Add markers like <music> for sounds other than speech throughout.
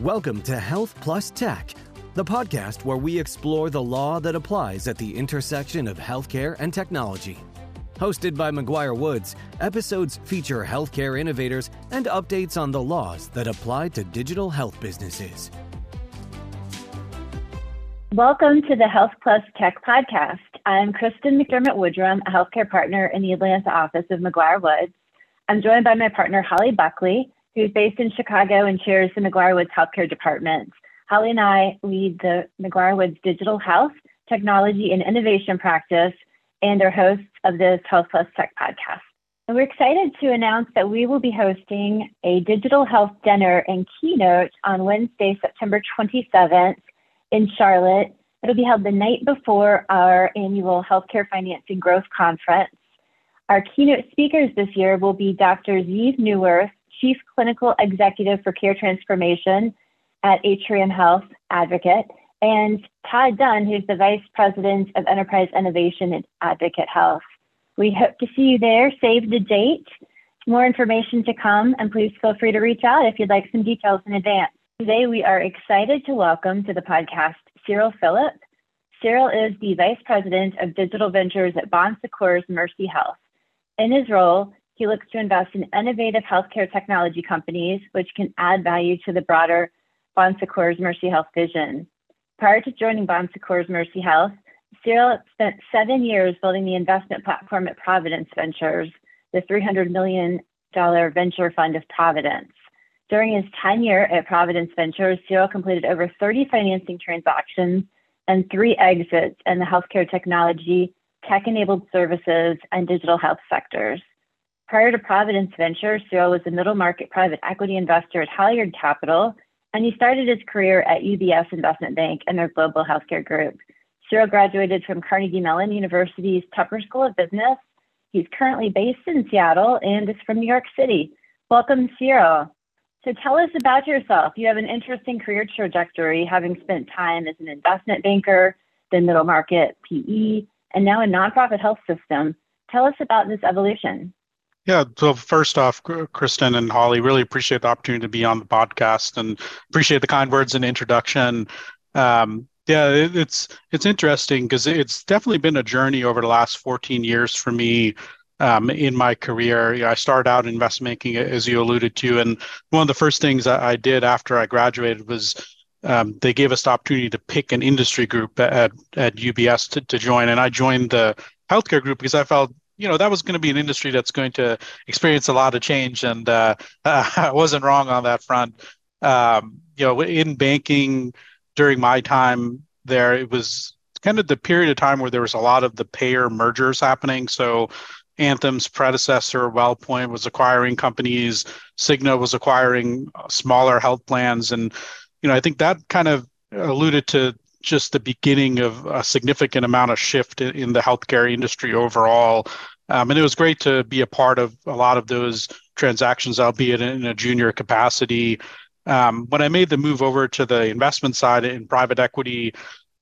Welcome to Health Plus Tech, the podcast where we explore the law that applies at the intersection of healthcare and technology. Hosted by McGuireWoods, episodes feature healthcare innovators and updates on the laws that apply to digital health businesses. Welcome to the Health Plus Tech Podcast. I'm Kristen McDermott Woodrum, a healthcare partner in the Atlanta office of McGuireWoods. I'm joined by my partner, Holly Buckley, who's based in Chicago and chairs the McGuireWoods Healthcare Department. Holly and I lead the McGuireWoods Digital Health, Technology, and Innovation practice and are hosts of this Health Plus Tech podcast. And we're excited to announce that we will be hosting a digital health dinner and keynote on Wednesday, September 27th in Charlotte. It'll be held the night before our annual Healthcare Financing Growth Conference. Our keynote speakers this year will be Dr. Zeev Neuwirth, Chief Clinical Executive for Care Transformation at Atrium Health Advocate, and Todd Dunn, who's the Vice President of Enterprise Innovation at Advocate Health. We hope to see you there. Save the date. More information to come, and please feel free to reach out if you'd like some details in advance. Today, we are excited to welcome to the podcast Cyril Philip. Cyril is the Vice President of Digital Ventures at Bon Secours Mercy Health. In his role, he looks to invest in innovative healthcare technology companies which can add value to the broader Bon Secours Mercy Health vision. Prior to joining Bon Secours Mercy Health, Cyril spent seven years building the investment platform at Providence Ventures, the $300 million venture fund of Providence. During his tenure at Providence Ventures, Cyril completed over 30 financing transactions and three exits in the healthcare technology, tech enabled services, and digital health sectors. Prior to Providence Ventures, Cyril was a middle market private equity investor at Halyard Capital, and he started his career at UBS Investment Bank and their global healthcare group. Cyril graduated from Carnegie Mellon University's Tepper School of Business. He's currently based in Seattle and is from New York City. Welcome, Cyril. So tell us about yourself. You have an interesting career trajectory, having spent time as an investment banker, then middle market PE, and now a nonprofit health system. Tell us about this evolution. Yeah. So first off, Kristen and Holly, really appreciate the opportunity to be on the podcast and appreciate the kind words and introduction. Um, yeah, it, it's it's interesting because it's definitely been a journey over the last 14 years for me um, in my career. You know, I started out in investment banking, as you alluded to, and one of the first things I did after I graduated was um, they gave us the opportunity to pick an industry group at at UBS to, to join, and I joined the healthcare group because I felt you know that was going to be an industry that's going to experience a lot of change, and uh, <laughs> I wasn't wrong on that front. Um, you know, in banking during my time there, it was kind of the period of time where there was a lot of the payer mergers happening. So Anthem's predecessor, WellPoint, was acquiring companies. Cigna was acquiring smaller health plans, and you know I think that kind of alluded to just the beginning of a significant amount of shift in, the healthcare industry overall. Um, and it was great to be a part of a lot of those transactions, albeit in a junior capacity. Um, when I made the move over to the investment side in private equity,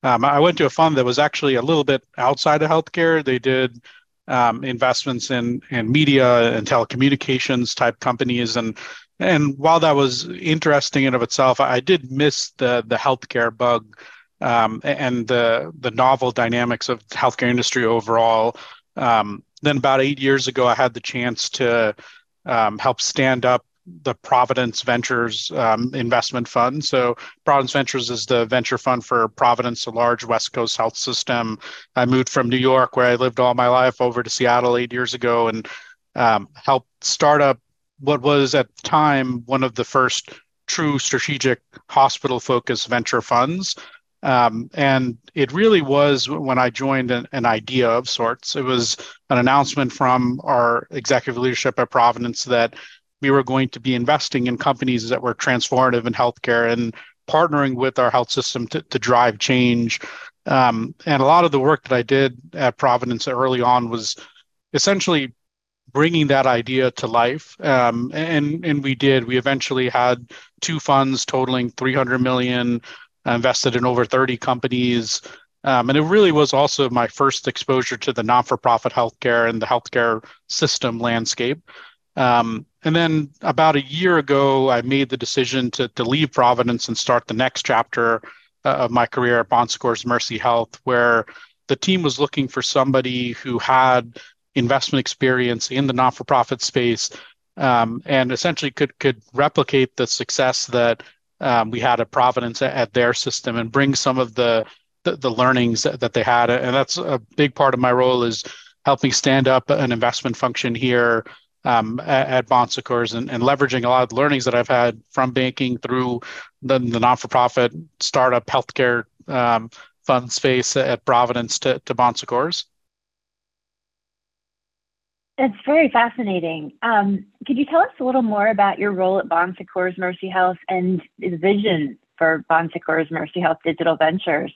um, I went to a fund that was actually a little bit outside of healthcare. They did um, investments in in media and telecommunications type companies, and and while that was interesting in of itself, I did miss the the healthcare bug um, and the the novel dynamics of healthcare industry overall. Um, then about eight years ago, I had the chance to um, help stand up the Providence Ventures um, investment fund. So Providence Ventures is the venture fund for Providence, a large West Coast health system. I moved from New York, where I lived all my life, over to Seattle eight years ago, and um, helped start up what was at the time one of the first true strategic hospital-focused venture funds. Um, and it really was when I joined an, an, idea of sorts. It was an announcement from our executive leadership at Providence that we were going to be investing in companies that were transformative in healthcare and partnering with our health system to, to drive change. Um, and a lot of the work that I did at Providence early on was essentially bringing that idea to life. Um, and and we did. We eventually had two funds totaling 300 million, uh, invested in over 30 companies. Um, and it really was also my first exposure to the non-for-profit healthcare and the healthcare system landscape. Um, and then about a year ago, I made the decision to, to leave Providence and start the next chapter uh, of my career at Bon Secours Mercy Health, where the team was looking for somebody who had investment experience in the not-for-profit space um, and essentially could could replicate the success that um, we had at Providence at, at, their system and bring some of the the, the learnings that, that, they had. And that's a big part of my role is helping stand up an investment function here um, at, at Bon Secours and, and, leveraging a lot of the learnings that I've had from banking through the, the non-for-profit startup healthcare um, fund space at Providence to, to Bon Secours. It's very fascinating. Um, could you tell us a little more about your role at Bon Secours Mercy Health and the vision for Bon Secours Mercy Health Digital Ventures?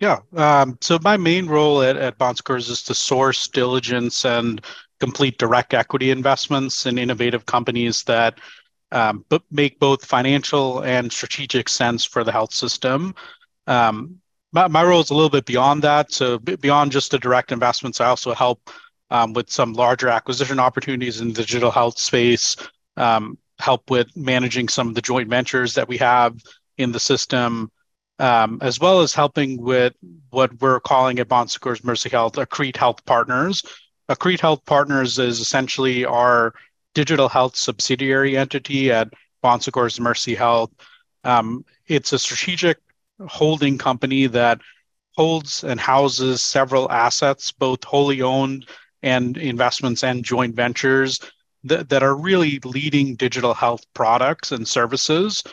Yeah. Um, so my main role at, at Bon Secours is to source, diligence, and complete direct equity investments in innovative companies that um, make both financial and strategic sense for the health system. Um, my, my role is a little bit beyond that. So beyond just the direct investments, I also help with some larger acquisition opportunities in the digital health space, um, help with managing some of the joint ventures that we have in the system, um, as well as helping with what we're calling at Bon Secours Mercy Health, Accrete Health Partners. Accrete Health Partners is essentially our digital health subsidiary entity at Bon Secours Mercy Health. Um, it's a strategic holding company that holds and houses several assets, both wholly owned and investments and joint ventures that, that are really leading digital health products and services.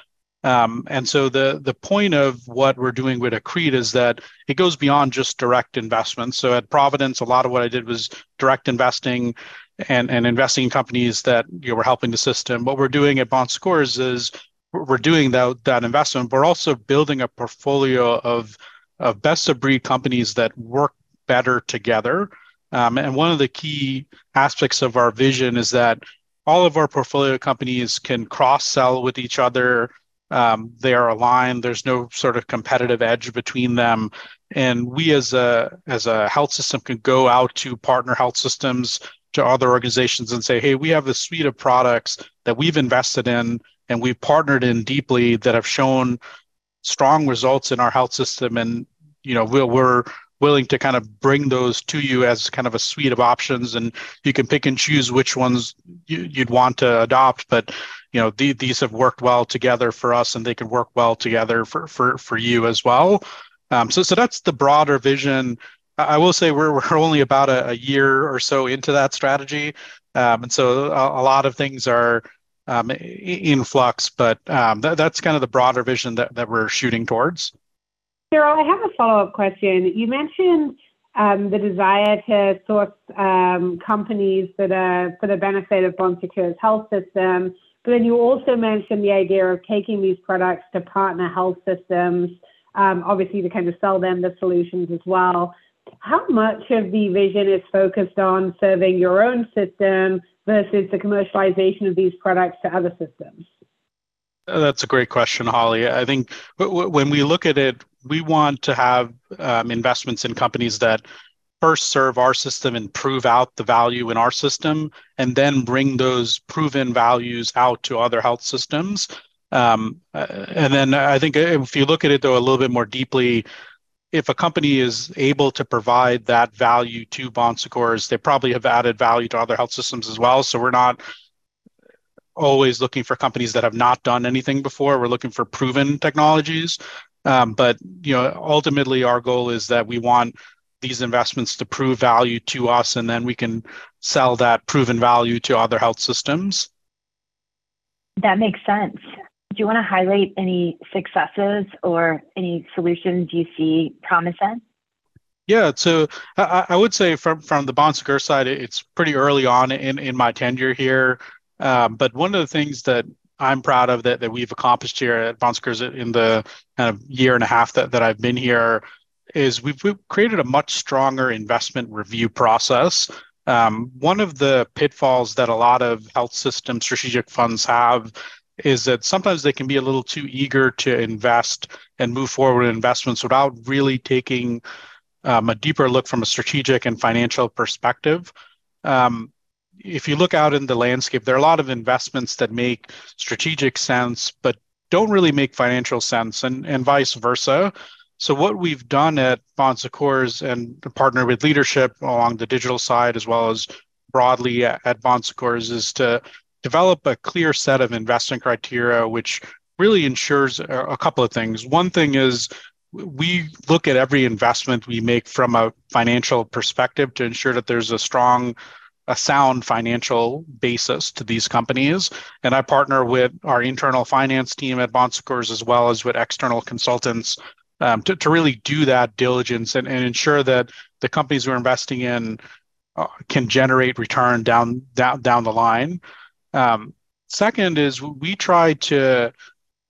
Um, and so the the point of what we're doing with Accrete is that it goes beyond just direct investments. So at Providence, a lot of what I did was direct investing and, and investing in companies that you know, were helping the system. What we're doing at Bon Secours is we're doing that, that investment. but We're also building a portfolio of, of best of breed companies that work better together um, and one of the key aspects of our vision is that all of our portfolio companies can cross sell with each other. Um, they are aligned. There's no sort of competitive edge between them. And we as a as a health system can go out to partner health systems to other organizations and say, hey, we have a suite of products that we've invested in and we've partnered in deeply that have shown strong results in our health system. And you know, we're, we're willing to kind of bring those to you as kind of a suite of options and you can pick and choose which ones you, would want to adopt. But you know the, these have worked well together for us and they can work well together for for, for you as well. Um, so so that's the broader vision. I will say we're, we're only about a, a year or so into that strategy. Um, and so a, a, lot of things are um, in flux but um, that, that's kind of the broader vision that, that we're shooting towards Cyril, I have a follow-up question. You mentioned um, the desire to source um, companies that are for the benefit of Bon Secours health system, but then you also mentioned the idea of taking these products to partner health systems, um, obviously to kind of sell them the solutions as well. How much of the vision is focused on serving your own system versus the commercialization of these products to other systems? That's a great question, Holly. I think when we look at it, we want to have um, investments in companies that first serve our system and prove out the value in our system, and then bring those proven values out to other health systems. Um, uh, and then I think if you look at it though a little bit more deeply, if a company is able to provide that value to Bon Secours, they probably have added value to other health systems as well. So we're not always looking for companies that have not done anything before. We're looking for proven technologies. Um, but you know, ultimately, our goal is that we want these investments to prove value to us, and then we can sell that proven value to other health systems. That makes sense. Do you want to highlight any successes or any solutions you see promising? Yeah, so I, I would say from from the Bon Secours side, it's pretty early on in in my tenure here. Um, but one of the things that I'm proud of that, that we've accomplished here at Bon Secours in the kind of year and a half that, that I've been here is we've, we've created a much stronger investment review process. Um, one of the pitfalls that a lot of health system strategic funds have is that sometimes they can be a little too eager to invest and move forward in investments without really taking um, a deeper look from a strategic and financial perspective. Um, if you look out in the landscape, there are a lot of investments that make strategic sense, but don't really make financial sense, and, and vice versa. So, what we've done at Bon Secours and partner with leadership along the digital side as well as broadly at, at Bon Secours is to develop a clear set of investment criteria, which really ensures a couple of things. One thing is we look at every investment we make from a financial perspective to ensure that there's a strong a sound financial basis to these companies. And I partner with our internal finance team at Bon Secours as well as with external consultants um, to, to really do that diligence and, and ensure that the companies we're investing in uh, can generate return down down down the line. Um, second is we try to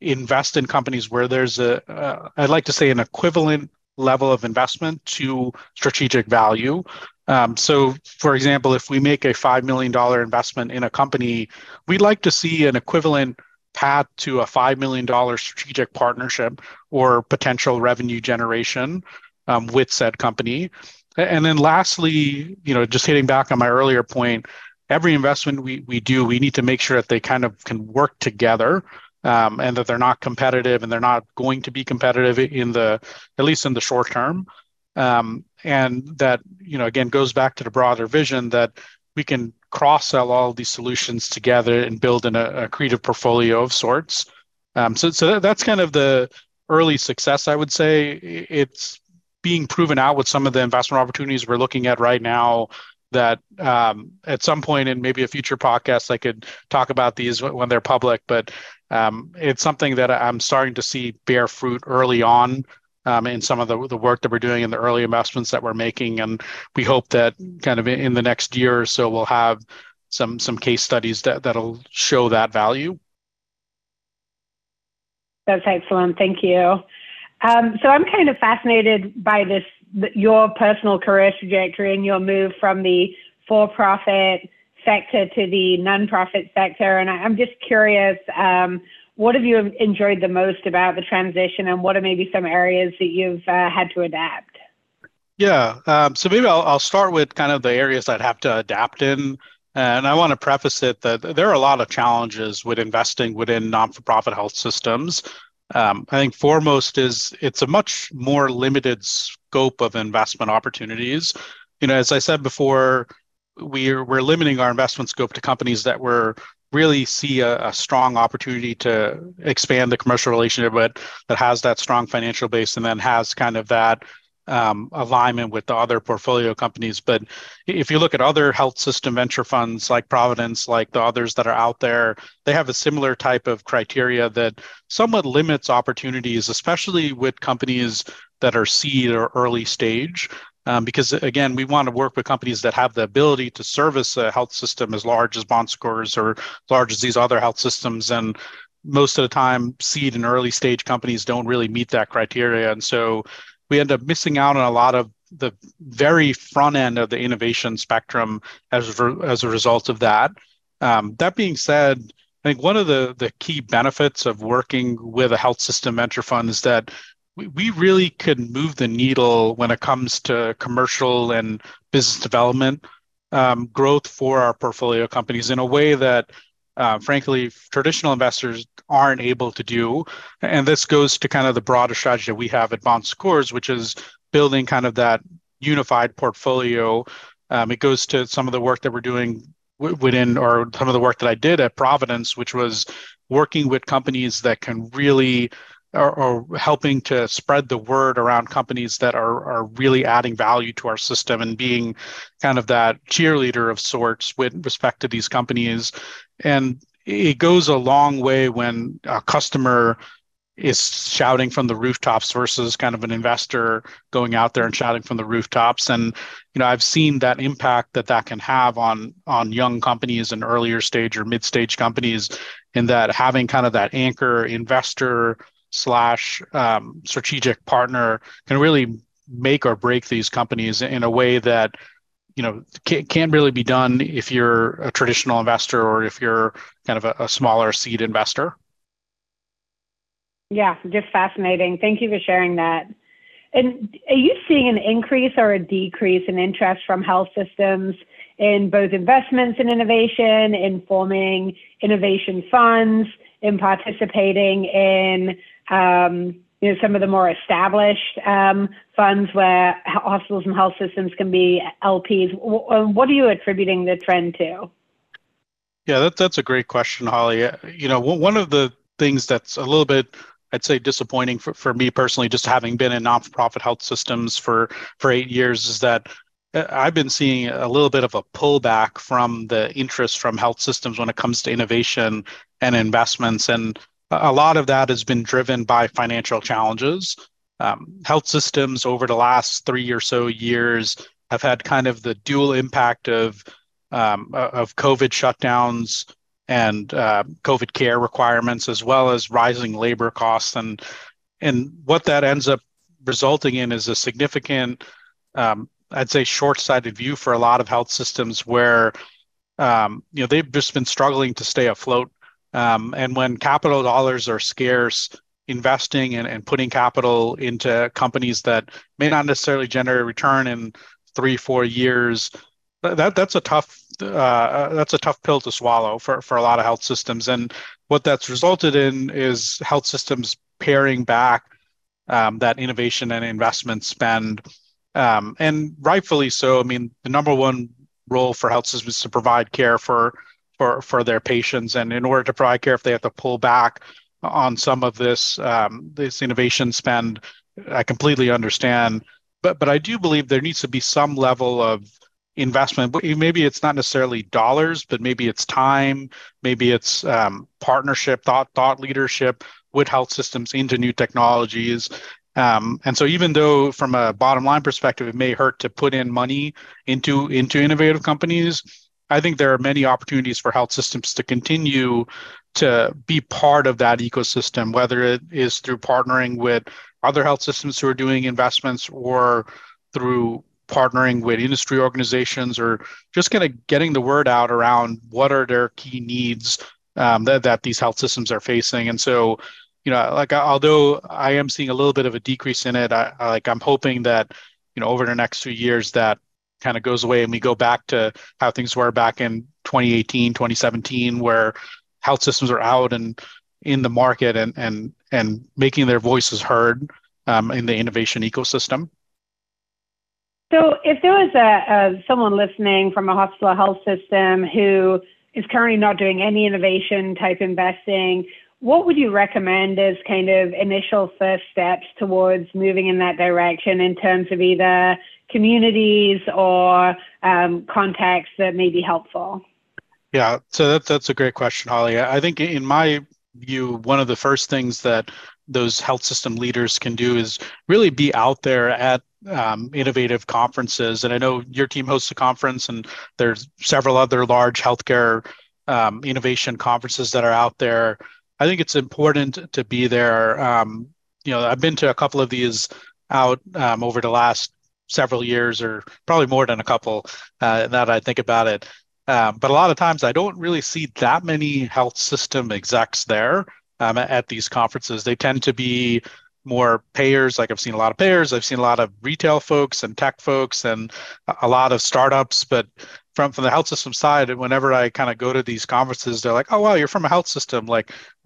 invest in companies where there's a uh, I'd like to say an equivalent level of investment to strategic value. Um, so, for example, if we make a $5 million investment in a company, we'd like to see an equivalent path to a $5 million strategic partnership or potential revenue generation um, with said company. And then lastly, you know, just hitting back on my earlier point, every investment we, we do, we need to make sure that they kind of can work together um, and that they're not competitive and they're not going to be competitive in the at least in the short term um, and that you know again goes back to the broader vision that we can cross sell all these solutions together and build in a, a creative portfolio of sorts. Um, so so that's kind of the early success i would say. It's being proven out with some of the investment opportunities we're looking at right now that um, at some point in maybe a future podcast I could talk about these when they're public, but um, it's something that I'm starting to see bear fruit early on um, in some of the, the work that we're doing and the early investments that we're making. And we hope that kind of in the next year or so, we'll have some some case studies that, that'll show that value. That's excellent. Thank you. Um, so I'm kind of fascinated by this, your personal career trajectory and your move from the for-profit sector to the nonprofit sector. And I'm just curious, um, what have you enjoyed the most about the transition, and what are maybe some areas that you've uh, had to adapt? Yeah, um, so maybe I'll, I'll start with kind of the areas I'd have to adapt in. And I want to preface it that there are a lot of challenges with investing within non-for-profit health systems. Um, I think foremost is it's a much more limited scope of investment opportunities. You know, as I said before, we're we're limiting our investment scope to companies that we're really see a, a, strong opportunity to expand the commercial relationship but that has that strong financial base and then has kind of that um, alignment with the other portfolio companies. But if you look at other health system venture funds like Providence, like the others that are out there, they have a similar type of criteria that somewhat limits opportunities, especially with companies that are seed or early stage um, because again, we want to work with companies that have the ability to service a health system as large as Bon Secours or large as these other health systems. And most of the time, seed and early stage companies don't really meet that criteria. And so we end up missing out on a lot of the very front end of the innovation spectrum as, as a result of that. Um, that being said, I think one of the, the key benefits of working with a health system venture fund is that we, we really could move the needle when it comes to commercial and business development um, growth for our portfolio companies in a way that uh, frankly, traditional investors aren't able to do. And this goes to kind of the broader strategy that we have at Bon Secours, which is building kind of that unified portfolio. Um, it goes to some of the work that we're doing within, or some of the work that I did at Providence, which was working with companies that can really or, or, helping to spread the word around companies that are, are really adding value to our system and being kind of that cheerleader of sorts with respect to these companies. And it goes a long way when a customer is shouting from the rooftops versus kind of an investor going out there and shouting from the rooftops and you know i've seen that impact that that can have on on young companies and earlier stage or mid stage companies in that having kind of that anchor investor slash um, strategic partner can really make or break these companies in a way that you know can't, really be done if you're a traditional investor or if you're kind of a, a smaller seed investor. Yeah just fascinating. Thank you for sharing that. And are you seeing an increase or a decrease in interest from health systems in both investments in innovation, in forming innovation funds, in participating in um, you know, some of the more established um, funds where hospitals and health systems can be LPs. What are you attributing the trend to? Yeah, that, that's a great question, Holly. You know, one of the things that's a little bit I'd say disappointing for, for me personally, just having been in non-profit health systems for for eight years, is that uh, I've been seeing a little bit of a pullback from the interest from health systems when it comes to innovation and investments, and a lot of that has been driven by financial challenges. Um, health systems over the last three or so years have had kind of the dual impact of um, of COVID shutdowns and uh, COVID care requirements, as well as rising labor costs. And, and what that ends up resulting in is a significant, um, I'd say, short sighted view for a lot of health systems where um, you know they've just been struggling to stay afloat. Um, and when capital dollars are scarce, investing and, and putting capital into companies that may not necessarily generate a return in three, four years that that's a tough uh, that's a tough pill to swallow for for a lot of health systems, and what that's resulted in is health systems paring back um, that innovation and investment spend, um, and rightfully so. I mean, the number one role for health systems is to provide care for for for their patients, and in order to provide care, if they have to pull back on some of this um, this innovation spend, I completely understand. But but I do believe there needs to be some level of investment. Maybe it's not necessarily dollars but maybe it's time. Maybe it's um, partnership thought thought leadership with health systems into new technologies. Um, and so even though from a bottom line perspective it may hurt to put in money into into innovative companies i think there are many opportunities for health systems to continue to be part of that ecosystem whether it is through partnering with other health systems who are doing investments or through partnering with industry organizations or just kind of getting the word out around what are their key needs um, that, that these health systems are facing. And so, you know, like although I am seeing a little bit of a decrease in it, I, like I'm hoping that, you know, over the next few years that kind of goes away and we go back to how things were back in 2018, 2017, where health systems are out and in the market and and and making their voices heard um, in the innovation ecosystem. So, if there was a, a, someone listening from a hospital health system who is currently not doing any innovation type investing, what would you recommend as kind of initial first steps towards moving in that direction in terms of either communities or um, contacts that may be helpful? Yeah, so that's that's a great question, Holly. I think in my view, one of the first things that those health system leaders can do is really be out there at um, innovative conferences. And I know your team hosts a conference, and there's several other large healthcare um, innovation conferences that are out there. I think it's important to be there. Um, you know, I've been to a couple of these out um, over the last several years, or probably more than a couple. Uh, that I think about it, um, but a lot of times I don't really see that many health system execs there um, at these conferences. They tend to be more payers. Like I've seen a lot of payers, I've seen a lot of retail folks and tech folks, and a lot of startups. But from from the health system side, whenever I kind of go to these conferences, they're like, "Oh wow, you're from a health system. Like, <laughs>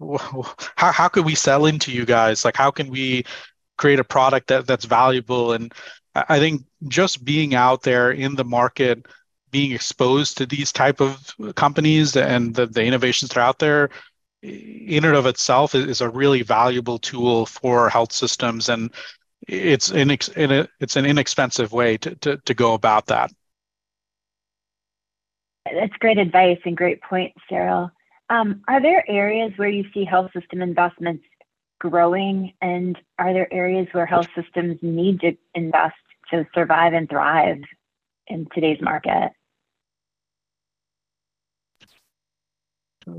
how how could we sell into you guys? Like, how can we create a product that that's valuable?" And I think just being out there in the market being exposed to these type of companies and the, the innovations that are out there in and of itself is a really valuable tool for health systems. And it's in, it's an inexpensive way to, to, to go about that. That's great advice and great point Cyril. Um, are there areas where you see health system investments growing? And are there areas where health systems need to invest to survive and thrive in today's market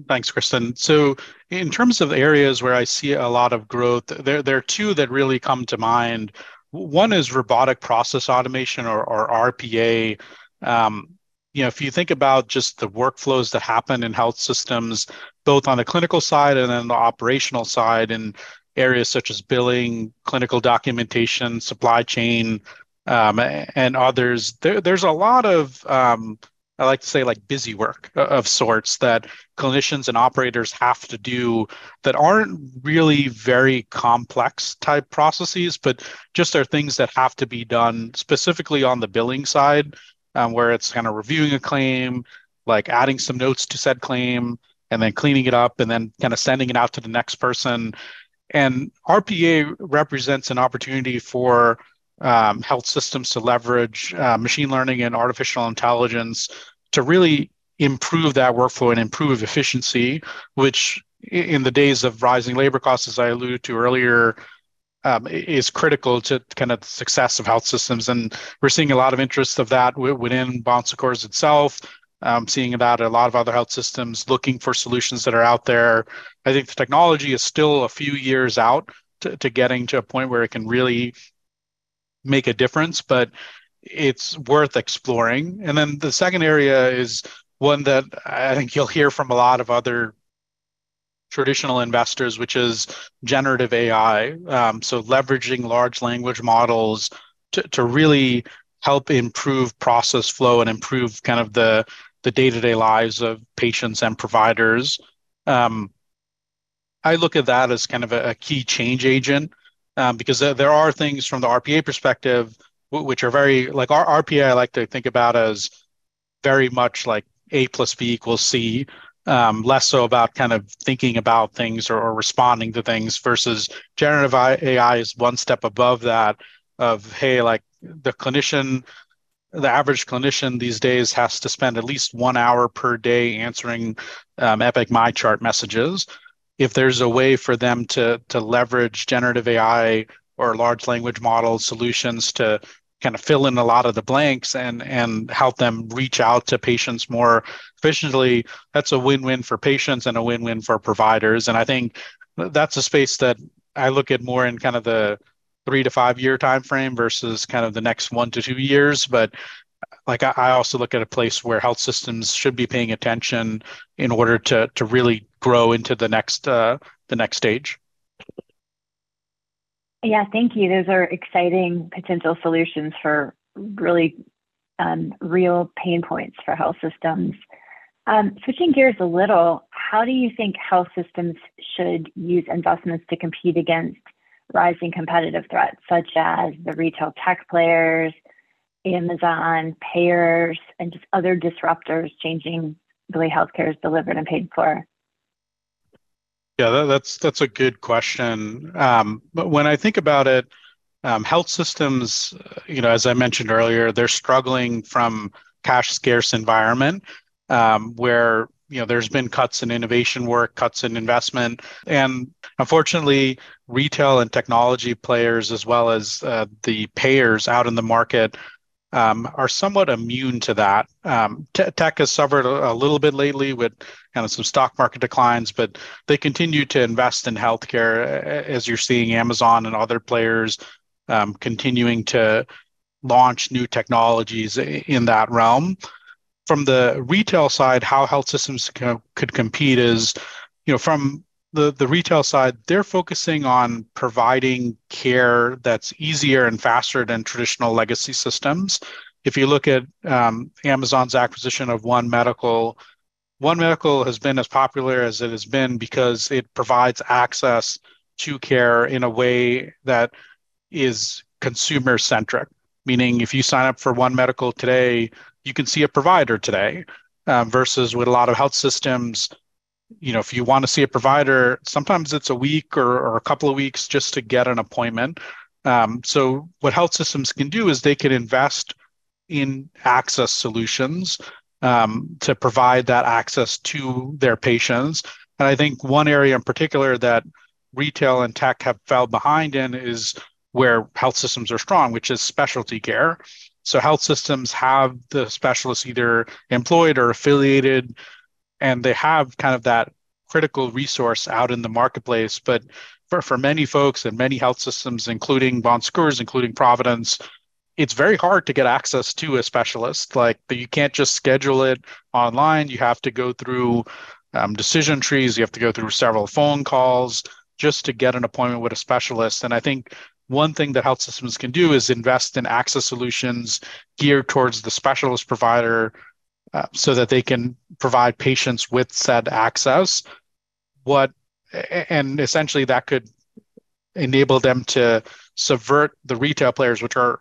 Thanks, Kristen. So, in terms of areas where I see a lot of growth, there, there are two that really come to mind. One is robotic process automation or, or RPA. Um, you know, if you think about just the workflows that happen in health systems, both on the clinical side and then the operational side, in areas such as billing, clinical documentation, supply chain, um, and others. There, there's a lot of um, I like to say like busy work of sorts that clinicians and operators have to do that aren't really very complex type processes, but just are things that have to be done specifically on the billing side, um, where it's kind of reviewing a claim, like adding some notes to said claim, and then cleaning it up, and then kind of sending it out to the next person. And RPA represents an opportunity for um, health systems to leverage uh, machine learning and artificial intelligence to really improve that workflow and improve efficiency, which in the days of rising labor costs, as I alluded to earlier, um, is critical to kind of the success of health systems. And we're seeing a lot of interest of that within Bon Secours itself. Um, seeing that a lot of other health systems looking for solutions that are out there. I think the technology is still a few years out to, to getting to a point where it can really make a difference, but it's worth exploring. And then the second area is one that I think you'll hear from a lot of other traditional investors, which is generative AI. Um, so leveraging large language models to, to really help improve process flow and improve kind of the the day-to-day lives of patients and providers. Um, I look at that as kind of a, a key change agent um, because there are things from the RPA perspective which are very like our RPA. I like to think about as very much like A plus B equals C. Um, less so about kind of thinking about things or, or, responding to things versus generative AI is one step above that of hey like the clinician the average clinician these days has to spend at least one hour per day answering um, epic MyChart messages if there's a way for them to to leverage generative AI or large language model solutions to kind of fill in a lot of the blanks and and help them reach out to patients more efficiently that's a win-win for patients and a win-win for providers. And i think that's a space that i look at more in kind of the three to five year time frame versus kind of the next one to two years. But like I, also look at a place where health systems should be paying attention in order to to really grow into the next uh, the next stage yeah, thank you. Those are exciting potential solutions for really um, real pain points for health systems. Um, switching gears a little, how do you think health systems should use investments to compete against rising competitive threats, such as the retail tech players, Amazon, payers, and just other disruptors changing the way healthcare is delivered and paid for? Yeah, that, that's that's a good question. Um, but when I think about it, um, health systems, you know, as I mentioned earlier, they're struggling from cash scarce environment um, where you know there's been cuts in innovation work, cuts in investment, and unfortunately, retail and technology players as well as uh, the payers out in the market um, are somewhat immune to that. Um, tech has suffered a, a, little bit lately with kind of some stock market declines, but they continue to invest in healthcare as you're seeing Amazon and other players um, continuing to launch new technologies in that realm. From the retail side, how health systems could compete is, you know, from the, the retail side, they're focusing on providing care that's easier and faster than traditional legacy systems. If you look at um, Amazon's acquisition of One Medical, One Medical has been as popular as it has been because it provides access to care in a way that is consumer centric. Meaning, if you sign up for One Medical today, you can see a provider today, um, versus with a lot of health systems, you know, if you want to see a provider, sometimes it's a week or, or a couple of weeks just to get an appointment. Um, so, what health systems can do is they can invest in access solutions um, to provide that access to their patients. And I think one area in particular that retail and tech have fell behind in is where health systems are strong, which is specialty care. So, health systems have the specialists either employed or affiliated and they have kind of that critical resource out in the marketplace. But for, for many folks and many health systems, including Bon Secours, including Providence, it's very hard to get access to a specialist. Like you can't just schedule it online. You have to go through um, decision trees. You have to go through several phone calls. just to get an appointment with a specialist. And I think one thing that health systems can do is invest in access solutions geared towards the specialist provider uh, so that they can provide patients with said access. What and essentially that could enable them to subvert the retail players, which are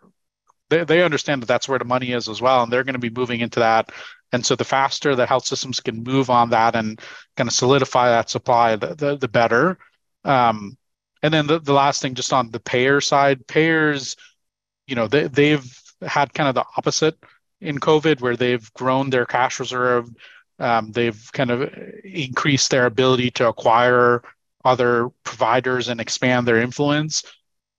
they, they understand that that's where the money is as well, and they're going to be moving into that. And so the faster the health systems can move on that and kind of solidify that supply, the the, the better. Um, and then the, the last thing, just on the payer side, payers, you know, they they've had kind of the opposite in COVID, where they've grown their cash reserve. Um, they've kind of increased their ability to acquire other providers and expand their influence.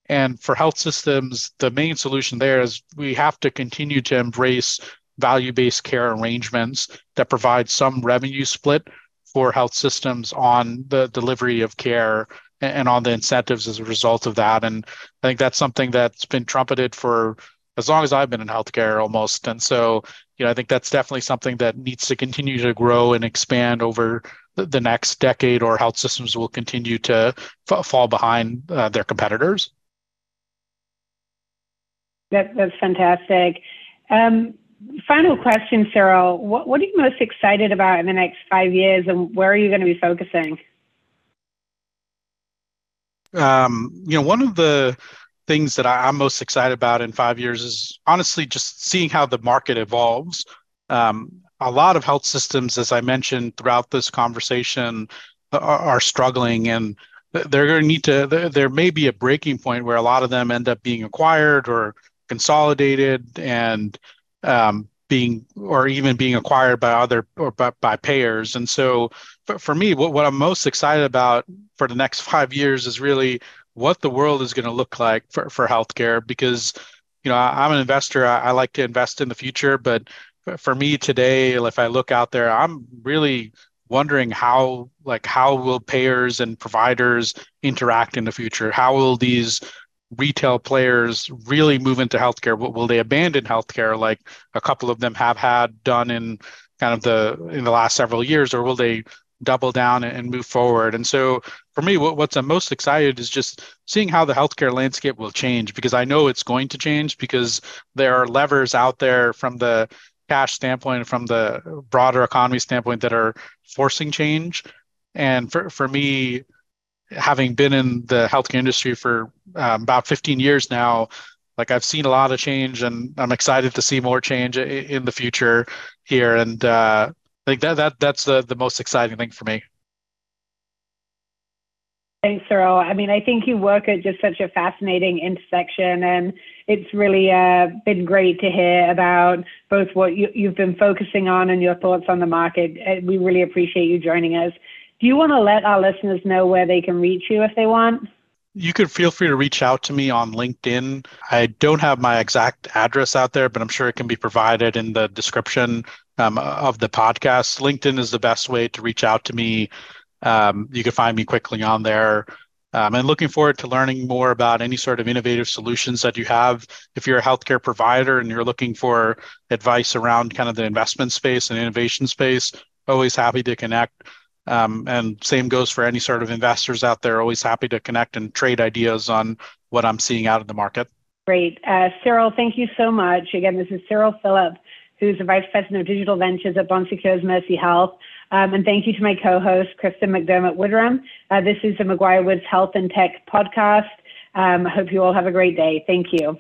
And for health systems, the main solution there is we have to continue to embrace value based care arrangements that provide some revenue split for health systems on the delivery of care and on the incentives as a result of that. And I think that's something that's been trumpeted for as long as I've been in healthcare almost. And so, you know, I think that's definitely something that needs to continue to grow and expand over the next decade, or health systems will continue to f- fall behind uh, their competitors. That, that's fantastic. Um, final question, Cyril. What, what are you most excited about in the next five years, and where are you going to be focusing? Um, you know, one of the things that I, am most excited about in five years is honestly just seeing how the market evolves. Um, a lot of health systems, as I mentioned throughout this conversation, are, are struggling and they're going to need to, there may be a breaking point where a lot of them end up being acquired or consolidated and um, being or even being acquired by other or by, by payers and so for, for me what, what i'm most excited about for the next <laughs> five years is really what the world is going to look like for, for healthcare because you know I, am an investor I, I, like to invest in the future but for me today if i look out there i'm really wondering how like how will payers and providers interact in the future how will these retail players really move into healthcare? Will, will they abandon healthcare like a couple of them have had done in kind of the in the last several years, or will they double down and move forward? And so for me, what, what's I'm most excited is just seeing how the healthcare landscape will change because I know it's going to change because there are levers out there from the cash standpoint, from the broader economy standpoint that are forcing change. And for, for me, having been in the healthcare industry for um, about 15 years now, like I've seen a lot of change, and I'm excited to see more change in the future here. And uh, I think that that that's the the most exciting thing for me. Thanks, Cyril. I mean, I think you work at just such a fascinating intersection, and it's really uh, been great to hear about both what you, you've been focusing on and your thoughts on the market. Uh, we really appreciate you joining us. Do you want to let our listeners know where they can reach you if they want? You could feel free to reach out to me on LinkedIn. I don't have my exact address out there, but I'm sure it can be provided in the description um, of the podcast. LinkedIn is the best way to reach out to me. Um, you can find me quickly on there. Um, and looking forward to learning more about any sort of innovative solutions that you have. If you're a healthcare provider and you're looking for advice around kind of the investment space and innovation space, always happy to connect. Um, and same goes for any sort of investors out there. Always happy to connect and trade ideas on what I'm seeing out in the market. Great. Uh, Cyril, thank you so much. Again, this is Cyril Philip, who's the Vice President of Digital Ventures at Bon Secours Mercy Health. Um, and thank you to my co-host, Kristen McDermott Woodrum. Uh, this is the McGuireWoods Health and Tech podcast. Um, I hope you all have a great day. Thank you.